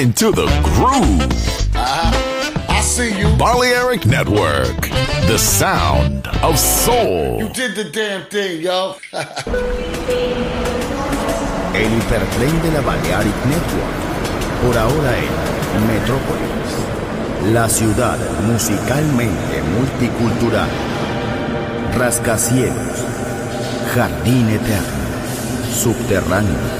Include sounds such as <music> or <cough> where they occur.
into the groove. Uh, I see you. Balearic Network, the sound of soul. You did the damn thing, yo. <laughs> El hipertren de la Balearic Network. Por ahora en Metrópolis. La ciudad musicalmente multicultural. Rascacielos. Jardín eterno. Subterráneo.